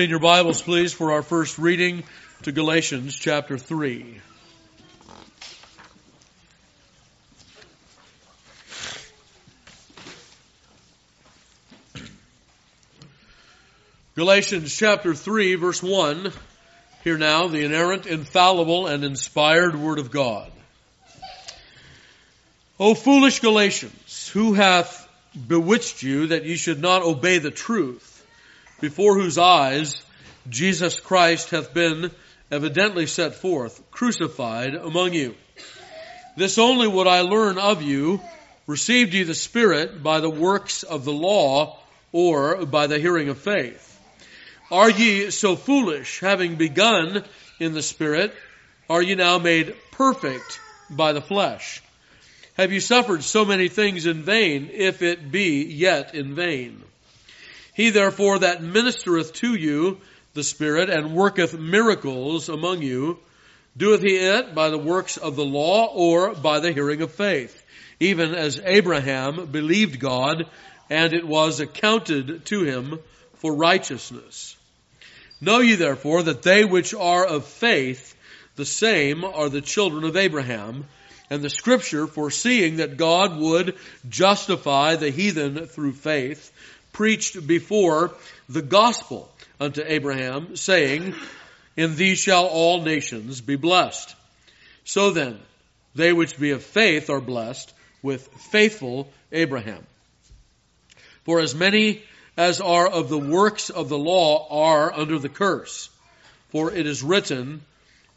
In your Bibles, please, for our first reading to Galatians chapter 3. Galatians chapter 3 verse 1. Here now the inerrant, infallible, and inspired Word of God. O foolish Galatians, who hath bewitched you that ye should not obey the truth, before whose eyes Jesus Christ hath been evidently set forth, crucified among you. This only would I learn of you, received ye the Spirit by the works of the law, or by the hearing of faith? Are ye so foolish, having begun in the Spirit, are ye now made perfect by the flesh? Have you suffered so many things in vain, if it be yet in vain? He therefore that ministereth to you the Spirit and worketh miracles among you, doeth he it by the works of the law or by the hearing of faith? Even as Abraham believed God, and it was accounted to him for righteousness. Know ye therefore that they which are of faith, the same are the children of Abraham, and the scripture foreseeing that God would justify the heathen through faith, preached before the gospel unto Abraham, saying, In thee shall all nations be blessed. So then, they which be of faith are blessed with faithful Abraham. For as many as are of the works of the law are under the curse. For it is written,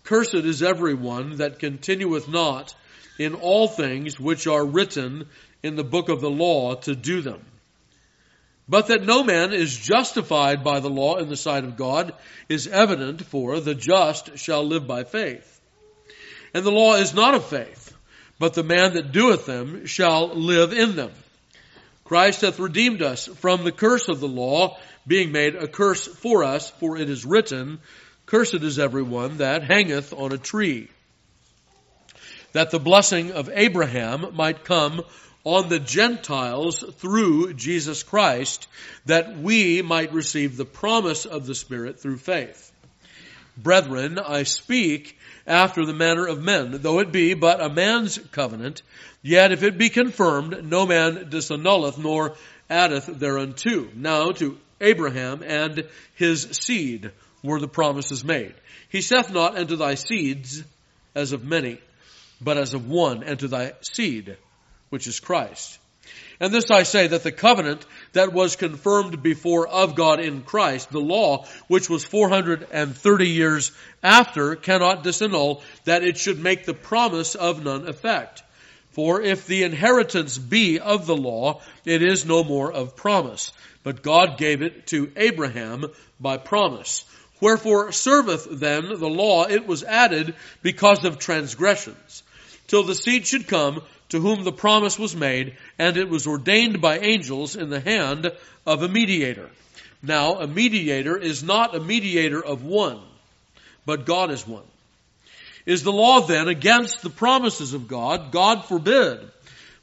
Cursed is everyone that continueth not in all things which are written in the book of the law to do them. But that no man is justified by the law in the sight of God is evident, for the just shall live by faith. And the law is not of faith, but the man that doeth them shall live in them. Christ hath redeemed us from the curse of the law, being made a curse for us, for it is written, Cursed is everyone that hangeth on a tree. That the blessing of Abraham might come on the Gentiles through Jesus Christ, that we might receive the promise of the Spirit through faith. Brethren, I speak after the manner of men, though it be but a man's covenant, yet if it be confirmed, no man disannulleth nor addeth thereunto. Now to Abraham and his seed were the promises made. He saith not unto thy seeds as of many, but as of one, and to thy seed, which is Christ. And this I say that the covenant that was confirmed before of God in Christ, the law, which was 430 years after, cannot disannul that it should make the promise of none effect. For if the inheritance be of the law, it is no more of promise. But God gave it to Abraham by promise. Wherefore serveth then the law, it was added because of transgressions, till the seed should come to whom the promise was made, and it was ordained by angels in the hand of a mediator. Now, a mediator is not a mediator of one, but God is one. Is the law then against the promises of God? God forbid.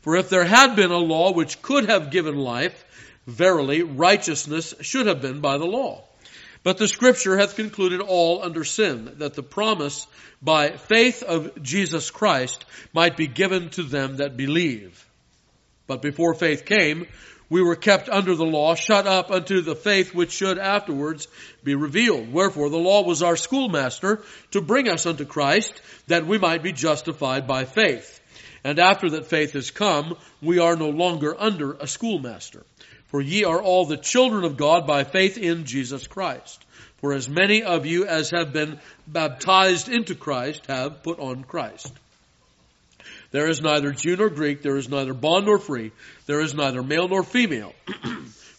For if there had been a law which could have given life, verily righteousness should have been by the law. But the scripture hath concluded all under sin, that the promise by faith of Jesus Christ might be given to them that believe. But before faith came, we were kept under the law, shut up unto the faith which should afterwards be revealed. Wherefore the law was our schoolmaster to bring us unto Christ, that we might be justified by faith. And after that faith is come, we are no longer under a schoolmaster. For ye are all the children of God by faith in Jesus Christ. For as many of you as have been baptized into Christ have put on Christ. There is neither Jew nor Greek, there is neither bond nor free, there is neither male nor female.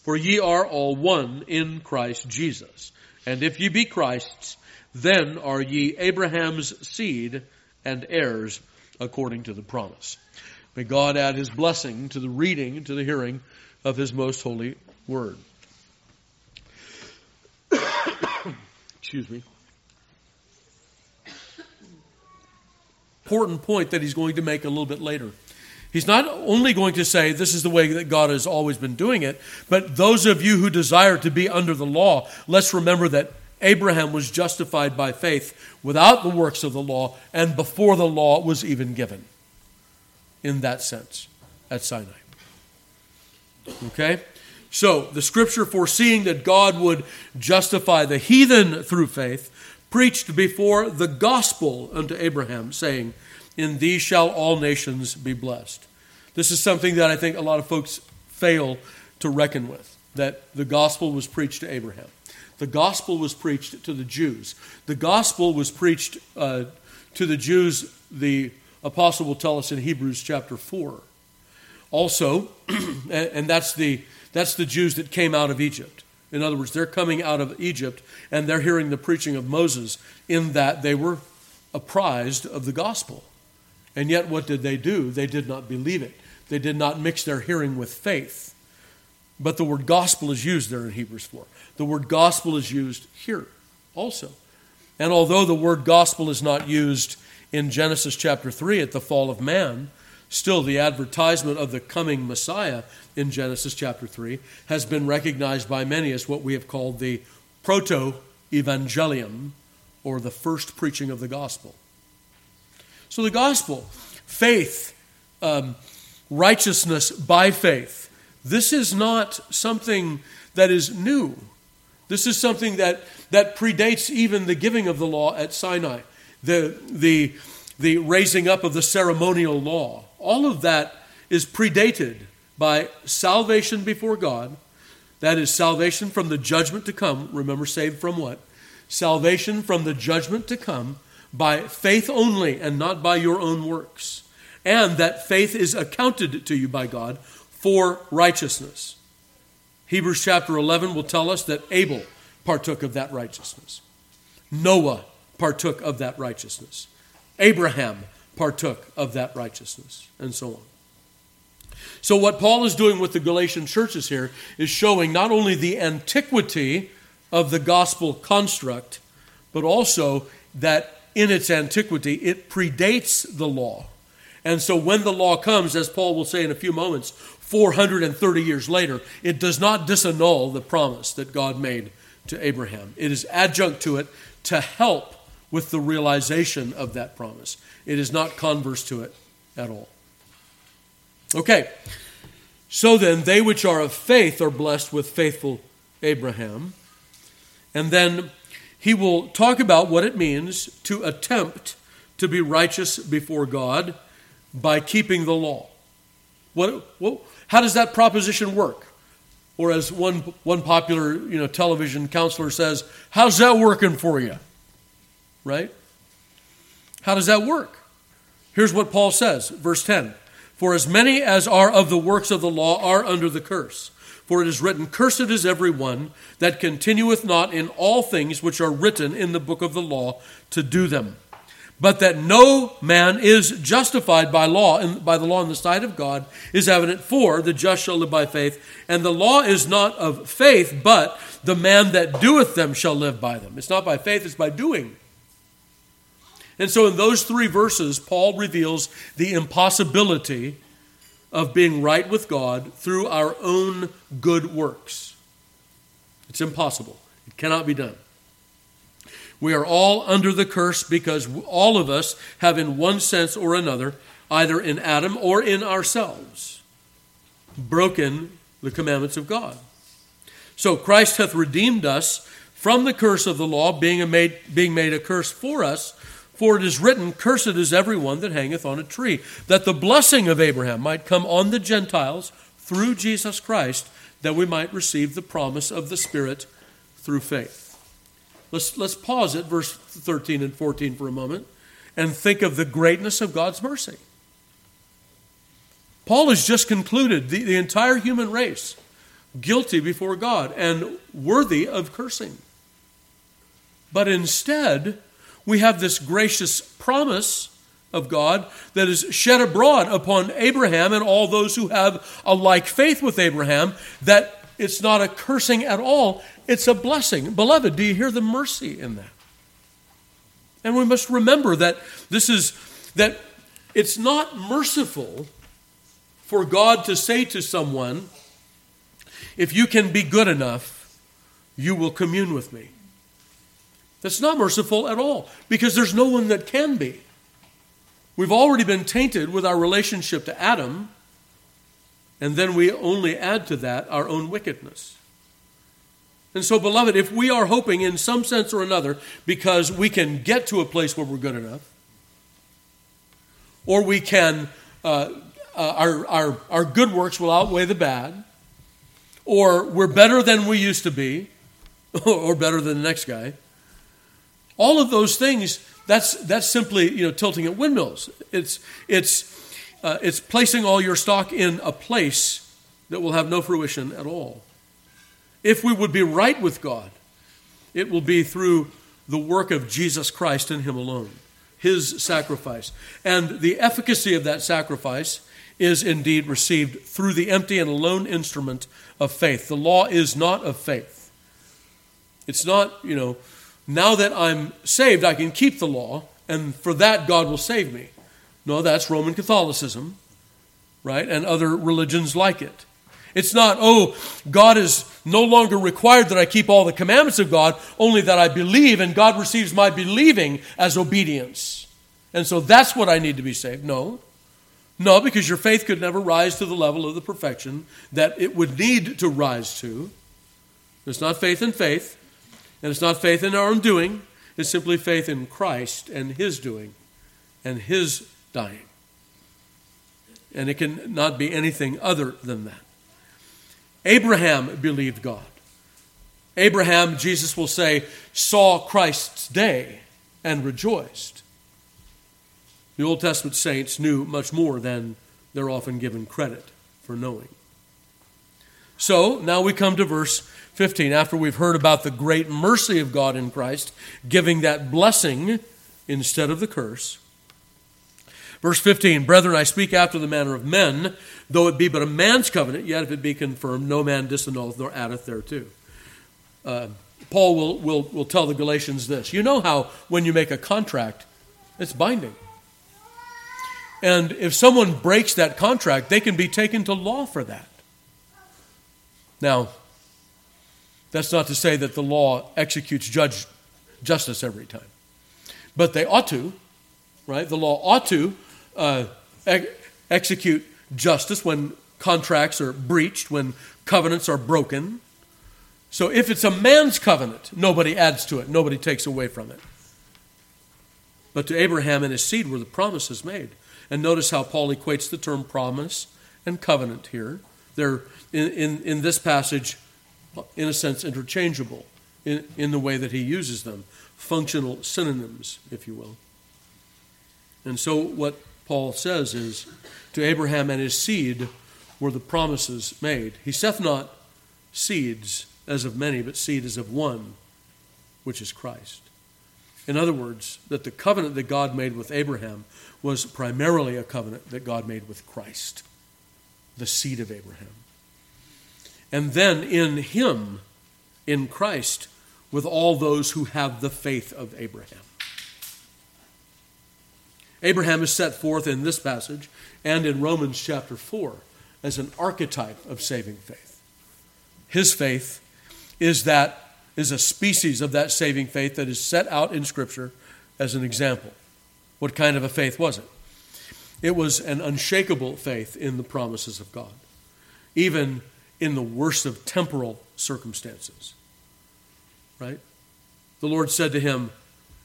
For ye are all one in Christ Jesus. And if ye be Christ's, then are ye Abraham's seed and heirs according to the promise. May God add his blessing to the reading, to the hearing of his most holy word. Excuse me. Important point that he's going to make a little bit later. He's not only going to say this is the way that God has always been doing it, but those of you who desire to be under the law, let's remember that Abraham was justified by faith without the works of the law and before the law was even given. In that sense, at Sinai. Okay? So, the scripture foreseeing that God would justify the heathen through faith preached before the gospel unto Abraham, saying, In thee shall all nations be blessed. This is something that I think a lot of folks fail to reckon with, that the gospel was preached to Abraham. The gospel was preached to the Jews. The gospel was preached uh, to the Jews, the apostle will tell us in Hebrews chapter 4. Also, and that's the, that's the Jews that came out of Egypt. In other words, they're coming out of Egypt and they're hearing the preaching of Moses in that they were apprised of the gospel. And yet, what did they do? They did not believe it, they did not mix their hearing with faith. But the word gospel is used there in Hebrews 4. The word gospel is used here also. And although the word gospel is not used in Genesis chapter 3 at the fall of man, still the advertisement of the coming Messiah in Genesis chapter 3 has been recognized by many as what we have called the proto evangelium, or the first preaching of the gospel. So the gospel, faith, um, righteousness by faith, this is not something that is new. This is something that, that predates even the giving of the law at Sinai, the, the, the raising up of the ceremonial law. All of that is predated by salvation before God. That is salvation from the judgment to come. Remember, saved from what? Salvation from the judgment to come by faith only and not by your own works. And that faith is accounted to you by God for righteousness. Hebrews chapter 11 will tell us that Abel partook of that righteousness. Noah partook of that righteousness. Abraham partook of that righteousness, and so on. So, what Paul is doing with the Galatian churches here is showing not only the antiquity of the gospel construct, but also that in its antiquity it predates the law. And so, when the law comes, as Paul will say in a few moments, 430 years later, it does not disannul the promise that God made to Abraham. It is adjunct to it to help with the realization of that promise. It is not converse to it at all. Okay, so then they which are of faith are blessed with faithful Abraham. And then he will talk about what it means to attempt to be righteous before God by keeping the law. What, how does that proposition work? Or as one, one popular you know, television counselor says, how's that working for you? Right? How does that work? Here's what Paul says, verse 10 For as many as are of the works of the law are under the curse. For it is written, Cursed is every one that continueth not in all things which are written in the book of the law to do them. But that no man is justified by law, and by the law in the sight of God, is evident. For the just shall live by faith, and the law is not of faith, but the man that doeth them shall live by them. It's not by faith; it's by doing. And so, in those three verses, Paul reveals the impossibility of being right with God through our own good works. It's impossible, it cannot be done. We are all under the curse because all of us have, in one sense or another, either in Adam or in ourselves, broken the commandments of God. So Christ hath redeemed us from the curse of the law, being made, being made a curse for us. For it is written, Cursed is everyone that hangeth on a tree, that the blessing of Abraham might come on the Gentiles through Jesus Christ, that we might receive the promise of the Spirit through faith. Let's, let's pause at verse 13 and 14 for a moment and think of the greatness of God's mercy. Paul has just concluded the, the entire human race guilty before God and worthy of cursing. But instead, we have this gracious promise of God that is shed abroad upon Abraham and all those who have a like faith with Abraham that it's not a cursing at all, it's a blessing. Beloved, do you hear the mercy in that? And we must remember that this is that it's not merciful for God to say to someone, if you can be good enough, you will commune with me. That's not merciful at all because there's no one that can be. We've already been tainted with our relationship to Adam, and then we only add to that our own wickedness. And so, beloved, if we are hoping in some sense or another because we can get to a place where we're good enough, or we can, uh, uh, our, our, our good works will outweigh the bad, or we're better than we used to be, or better than the next guy, all of those things, that's, that's simply you know, tilting at windmills. It's, it's, uh, it's placing all your stock in a place that will have no fruition at all. If we would be right with God, it will be through the work of Jesus Christ and Him alone, His sacrifice. And the efficacy of that sacrifice is indeed received through the empty and alone instrument of faith. The law is not of faith. It's not, you know, now that I'm saved, I can keep the law, and for that, God will save me. No, that's Roman Catholicism, right? And other religions like it. It's not, oh, God is no longer required that I keep all the commandments of God, only that I believe, and God receives my believing as obedience. And so that's what I need to be saved. No. No, because your faith could never rise to the level of the perfection that it would need to rise to. It's not faith in faith, and it's not faith in our own doing, it's simply faith in Christ and His doing and His dying. And it can not be anything other than that. Abraham believed God. Abraham, Jesus will say, saw Christ's day and rejoiced. The Old Testament saints knew much more than they're often given credit for knowing. So now we come to verse 15. After we've heard about the great mercy of God in Christ, giving that blessing instead of the curse. Verse 15 Brethren, I speak after the manner of men, though it be but a man's covenant, yet if it be confirmed, no man disannulleth nor addeth thereto. Uh, Paul will, will, will tell the Galatians this You know how when you make a contract, it's binding. And if someone breaks that contract, they can be taken to law for that. Now, that's not to say that the law executes judge justice every time, but they ought to, right? The law ought to uh, ex- execute justice when contracts are breached, when covenants are broken. So if it's a man's covenant, nobody adds to it, nobody takes away from it. But to Abraham and his seed were the promises made. And notice how Paul equates the term promise and covenant here. They're in, in, in this passage, in a sense, interchangeable in, in the way that he uses them, functional synonyms, if you will. And so what Paul says is, To Abraham and his seed were the promises made. He saith not seeds as of many, but seed as of one, which is Christ. In other words, that the covenant that God made with Abraham was primarily a covenant that God made with Christ, the seed of Abraham. And then in him, in Christ, with all those who have the faith of Abraham. Abraham is set forth in this passage and in Romans chapter 4 as an archetype of saving faith. His faith is that is a species of that saving faith that is set out in scripture as an example. What kind of a faith was it? It was an unshakable faith in the promises of God, even in the worst of temporal circumstances. Right? The Lord said to him,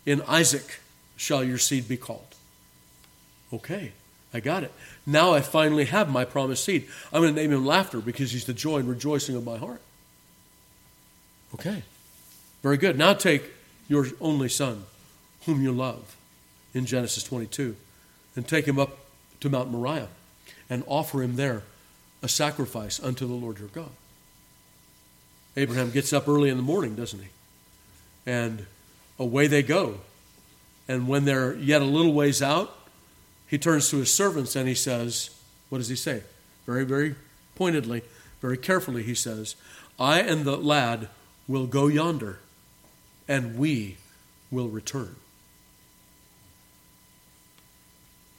In Isaac shall your seed be called. Okay, I got it. Now I finally have my promised seed. I'm going to name him Laughter because he's the joy and rejoicing of my heart. Okay, very good. Now take your only son, whom you love, in Genesis 22, and take him up to Mount Moriah and offer him there a sacrifice unto the Lord your God. Abraham gets up early in the morning, doesn't he? And away they go. And when they're yet a little ways out, he turns to his servants and he says, What does he say? Very, very pointedly, very carefully, he says, I and the lad will go yonder, and we will return.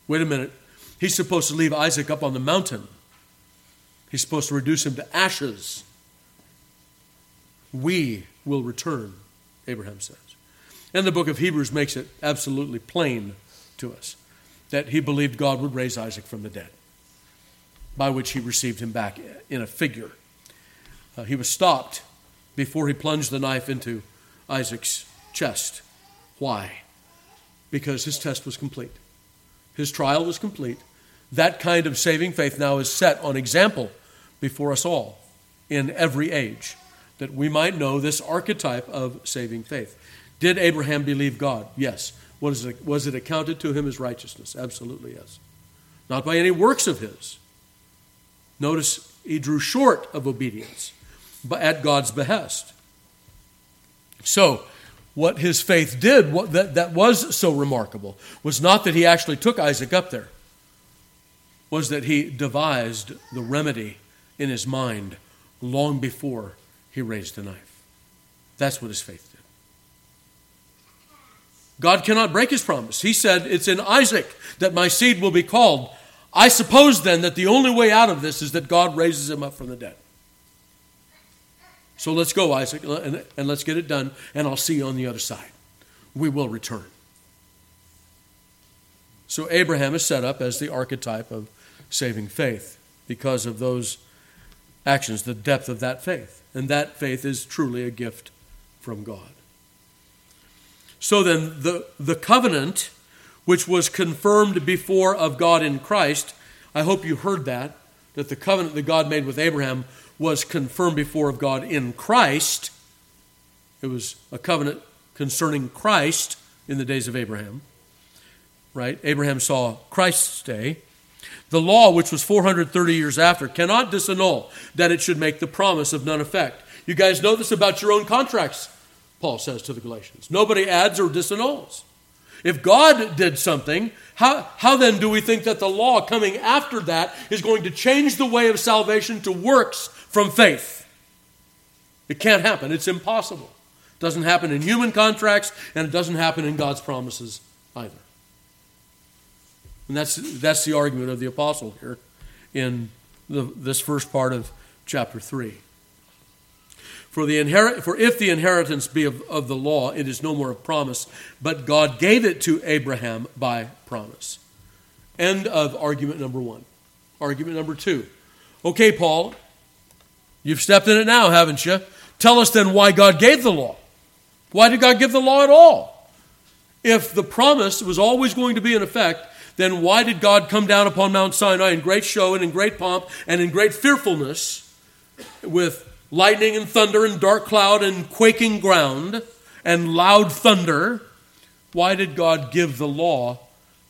Wait a minute. He's supposed to leave Isaac up on the mountain He's supposed to reduce him to ashes. We will return, Abraham says. And the book of Hebrews makes it absolutely plain to us that he believed God would raise Isaac from the dead, by which he received him back in a figure. Uh, he was stopped before he plunged the knife into Isaac's chest. Why? Because his test was complete. His trial was complete. That kind of saving faith now is set on example before us all in every age, that we might know this archetype of saving faith. Did Abraham believe God? Yes. Was it, was it accounted to him as righteousness? Absolutely yes. Not by any works of his. Notice he drew short of obedience, but at God's behest. So, what his faith did, what that, that was so remarkable, was not that he actually took Isaac up there, was that he devised the remedy in his mind long before he raised the knife. That's what his faith did. God cannot break his promise. He said, It's in Isaac that my seed will be called. I suppose then that the only way out of this is that God raises him up from the dead. So let's go, Isaac, and, and let's get it done, and I'll see you on the other side. We will return. So Abraham is set up as the archetype of saving faith because of those actions, the depth of that faith. And that faith is truly a gift from God. So then, the, the covenant, which was confirmed before of God in Christ, I hope you heard that, that the covenant that God made with Abraham was confirmed before of God in Christ. It was a covenant concerning Christ in the days of Abraham. Right? Abraham saw Christ's day. The law, which was 430 years after, cannot disannul that it should make the promise of none effect. You guys know this about your own contracts, Paul says to the Galatians. Nobody adds or disannuls. If God did something, how, how then do we think that the law coming after that is going to change the way of salvation to works from faith? It can't happen. It's impossible. It doesn't happen in human contracts, and it doesn't happen in God's promises either. And that's, that's the argument of the apostle here in the, this first part of chapter 3. For, the inherit, for if the inheritance be of, of the law, it is no more of promise, but God gave it to Abraham by promise. End of argument number one. Argument number two. Okay, Paul, you've stepped in it now, haven't you? Tell us then why God gave the law. Why did God give the law at all? If the promise was always going to be in effect, then why did God come down upon Mount Sinai in great show and in great pomp and in great fearfulness with lightning and thunder and dark cloud and quaking ground and loud thunder? Why did God give the law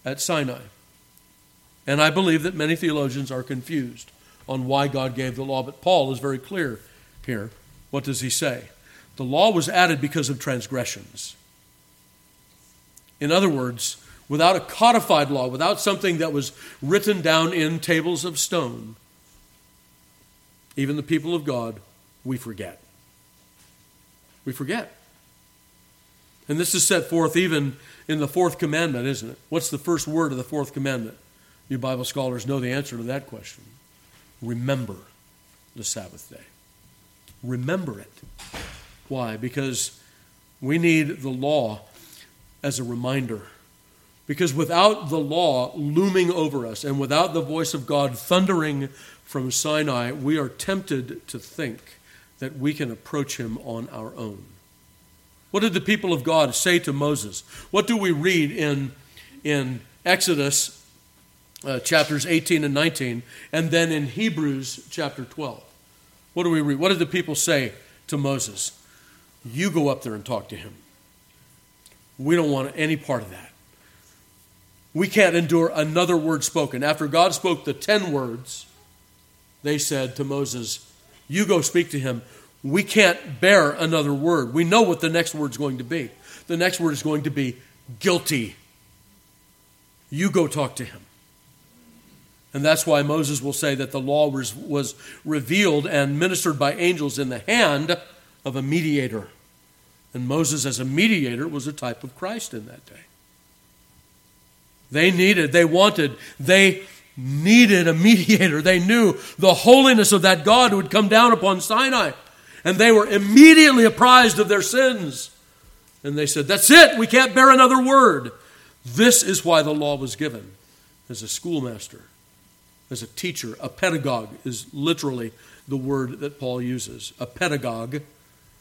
at Sinai? And I believe that many theologians are confused on why God gave the law, but Paul is very clear here. What does he say? The law was added because of transgressions. In other words, without a codified law, without something that was written down in tables of stone, even the people of God, we forget. We forget. And this is set forth even in the fourth commandment, isn't it? What's the first word of the fourth commandment? You Bible scholars know the answer to that question. Remember the Sabbath day. Remember it. Why? Because we need the law as a reminder because without the law looming over us and without the voice of God thundering from Sinai, we are tempted to think that we can approach him on our own. What did the people of God say to Moses? What do we read in, in Exodus uh, chapters 18 and 19, and then in Hebrews chapter 12? What do we read? What did the people say to Moses? You go up there and talk to him. We don't want any part of that. We can't endure another word spoken. After God spoke the ten words, they said to Moses, You go speak to him. We can't bear another word. We know what the next word is going to be. The next word is going to be guilty. You go talk to him. And that's why Moses will say that the law was, was revealed and ministered by angels in the hand of a mediator. And Moses, as a mediator, was a type of Christ in that day. They needed, they wanted, they needed a mediator. They knew the holiness of that God who would come down upon Sinai. And they were immediately apprised of their sins. And they said, That's it. We can't bear another word. This is why the law was given as a schoolmaster, as a teacher. A pedagogue is literally the word that Paul uses. A pedagogue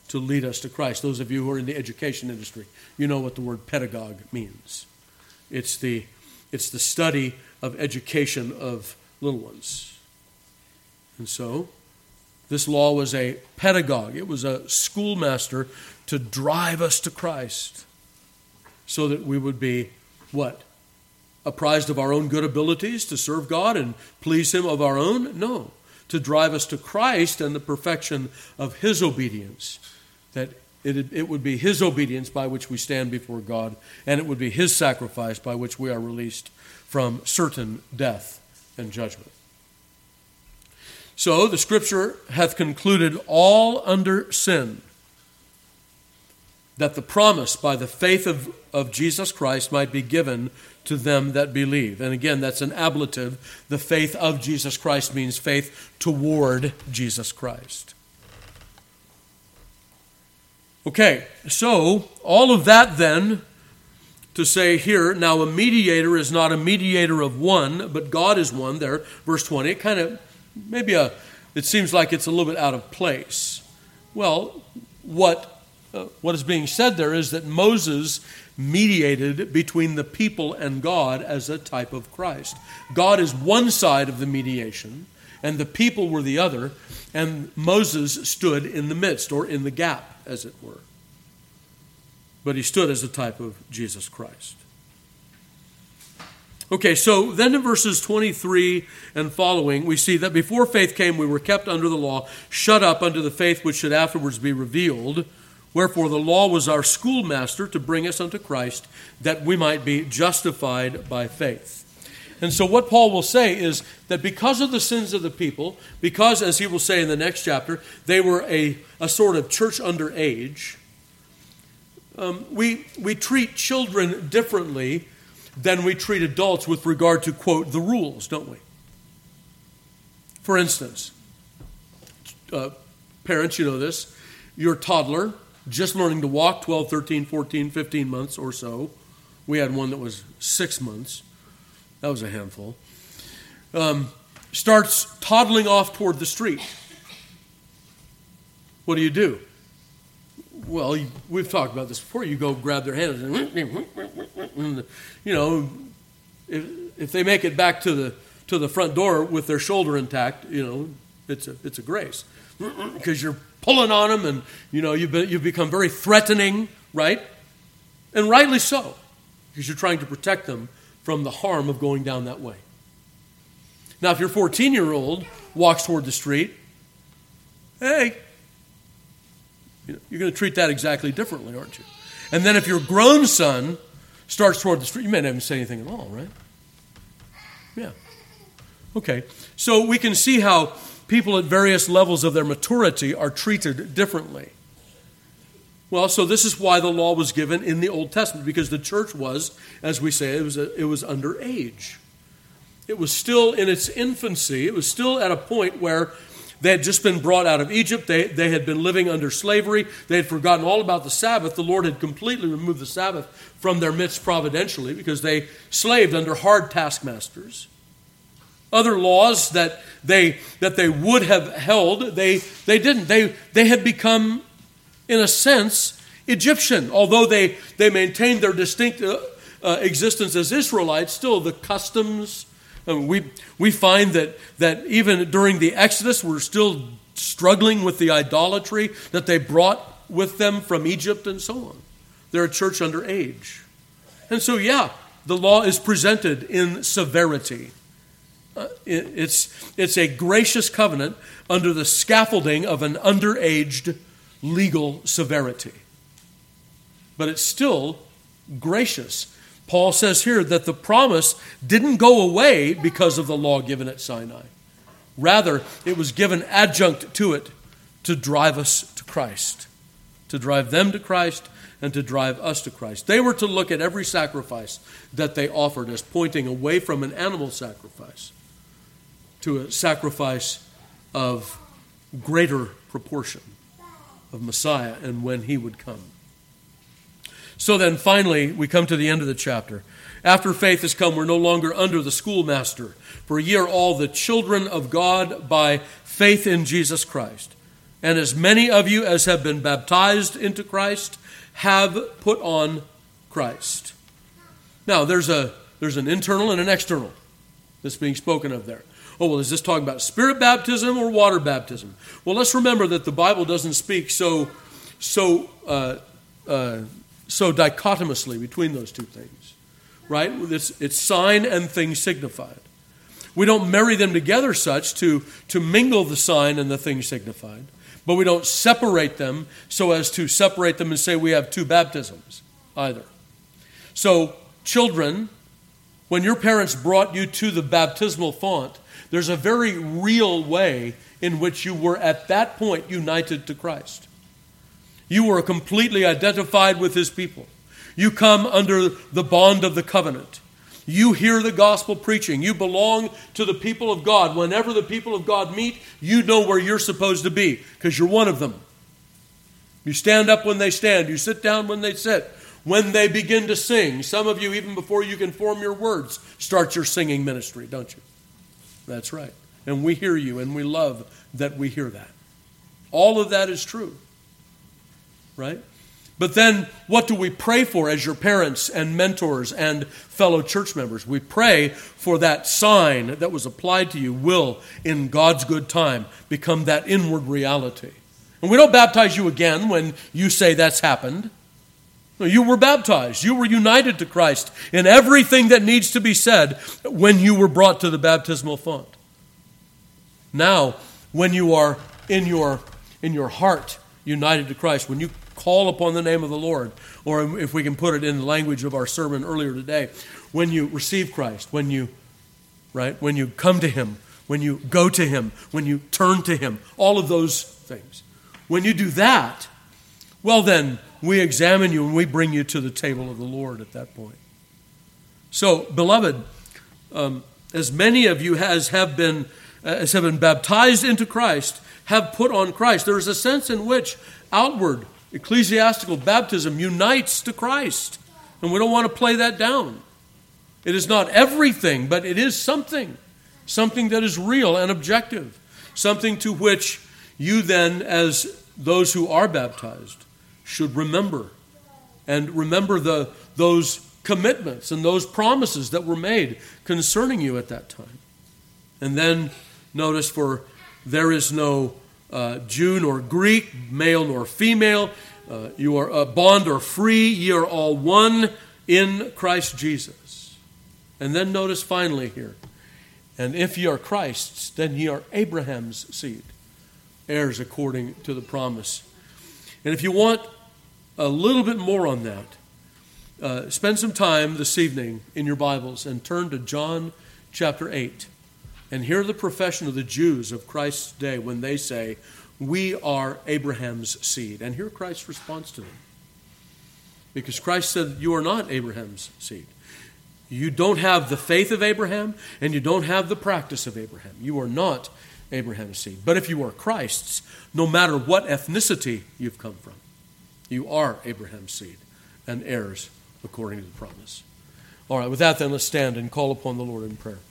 to lead us to Christ. Those of you who are in the education industry, you know what the word pedagogue means. It's the, it's the study of education of little ones. And so, this law was a pedagogue, it was a schoolmaster to drive us to Christ so that we would be what? Apprised of our own good abilities to serve God and please Him of our own? No. To drive us to Christ and the perfection of His obedience. That it, it would be His obedience by which we stand before God, and it would be His sacrifice by which we are released from certain death and judgment. So the Scripture hath concluded all under sin that the promise by the faith of, of Jesus Christ might be given to them that believe. And again, that's an ablative. The faith of Jesus Christ means faith toward Jesus Christ. Okay, so all of that then to say here, now a mediator is not a mediator of one, but God is one there, verse 20. It kind of, maybe a, it seems like it's a little bit out of place. Well, what uh, what is being said there is that Moses mediated between the people and God as a type of Christ. God is one side of the mediation, and the people were the other, and Moses stood in the midst, or in the gap, as it were. But he stood as a type of Jesus Christ. Okay, so then in verses 23 and following, we see that before faith came, we were kept under the law, shut up under the faith which should afterwards be revealed. Wherefore the law was our schoolmaster to bring us unto Christ, that we might be justified by faith. And so, what Paul will say is that because of the sins of the people, because, as he will say in the next chapter, they were a, a sort of church under age, um, we, we treat children differently than we treat adults with regard to, quote, the rules, don't we? For instance, uh, parents, you know this, your toddler just learning to walk 12, 13, 14, 15 months or so. We had one that was six months. That was a handful. Um, starts toddling off toward the street. What do you do? Well, we've talked about this before. You go grab their hand and, you know, if, if they make it back to the to the front door with their shoulder intact, you know, it's a it's a grace because you're pulling on them, and you know you've, been, you've become very threatening, right? And rightly so, because you're trying to protect them from the harm of going down that way. Now, if your 14 year old walks toward the street, hey, you're going to treat that exactly differently, aren't you? And then if your grown son starts toward the street, you may not even say anything at all, right? Yeah. Okay. So we can see how people at various levels of their maturity are treated differently. Well, so this is why the law was given in the Old Testament, because the church was, as we say, it was, a, it was underage. It was still in its infancy. It was still at a point where they had just been brought out of Egypt. They, they had been living under slavery. They had forgotten all about the Sabbath. The Lord had completely removed the Sabbath from their midst providentially because they slaved under hard taskmasters other laws that they that they would have held they they didn't they they had become in a sense egyptian. Although they they maintained their distinct uh, uh, existence as israelites still the customs uh, we we find that that even during the exodus we're still struggling with the idolatry that they brought with them from egypt and so on. They're a church under age. And so yeah the law is presented in severity. Uh, it's, it's a gracious covenant under the scaffolding of an underaged legal severity. But it's still gracious. Paul says here that the promise didn't go away because of the law given at Sinai. Rather, it was given adjunct to it to drive us to Christ, to drive them to Christ, and to drive us to Christ. They were to look at every sacrifice that they offered as pointing away from an animal sacrifice to a sacrifice of greater proportion of Messiah and when he would come. So then, finally, we come to the end of the chapter. After faith has come, we're no longer under the schoolmaster. For ye are all the children of God by faith in Jesus Christ. And as many of you as have been baptized into Christ have put on Christ. Now, there's, a, there's an internal and an external that's being spoken of there. Oh, well, is this talking about spirit baptism or water baptism? Well, let's remember that the Bible doesn't speak so, so, uh, uh, so dichotomously between those two things, right? It's, it's sign and thing signified. We don't marry them together such to, to mingle the sign and the thing signified, but we don't separate them so as to separate them and say we have two baptisms either. So, children, when your parents brought you to the baptismal font, there's a very real way in which you were at that point united to Christ. You were completely identified with his people. You come under the bond of the covenant. You hear the gospel preaching. You belong to the people of God. Whenever the people of God meet, you know where you're supposed to be because you're one of them. You stand up when they stand, you sit down when they sit. When they begin to sing, some of you, even before you can form your words, start your singing ministry, don't you? That's right. And we hear you, and we love that we hear that. All of that is true. Right? But then, what do we pray for as your parents and mentors and fellow church members? We pray for that sign that was applied to you will, in God's good time, become that inward reality. And we don't baptize you again when you say that's happened. You were baptized. You were united to Christ in everything that needs to be said when you were brought to the baptismal font. Now, when you are in your, in your heart united to Christ, when you call upon the name of the Lord, or if we can put it in the language of our sermon earlier today, when you receive Christ, when you, right, when you come to Him, when you go to Him, when you turn to Him, all of those things. When you do that, well, then we examine you and we bring you to the table of the Lord at that point. So, beloved, um, as many of you as have been as have been baptized into Christ have put on Christ. There is a sense in which outward ecclesiastical baptism unites to Christ, and we don't want to play that down. It is not everything, but it is something, something that is real and objective, something to which you then, as those who are baptized, should remember and remember the, those commitments and those promises that were made concerning you at that time. And then notice, for there is no uh, Jew nor Greek, male nor female, uh, you are a bond or free, ye are all one in Christ Jesus. And then notice finally here, and if ye are Christ's, then ye are Abraham's seed, heirs according to the promise. And if you want a little bit more on that, uh, spend some time this evening in your Bibles and turn to John chapter 8 and hear the profession of the Jews of Christ's day when they say, We are Abraham's seed. And hear Christ's response to them. Because Christ said, You are not Abraham's seed. You don't have the faith of Abraham, and you don't have the practice of Abraham. You are not Abraham's seed. But if you are Christ's, no matter what ethnicity you've come from, you are Abraham's seed and heirs according to the promise. All right, with that, then, let's stand and call upon the Lord in prayer.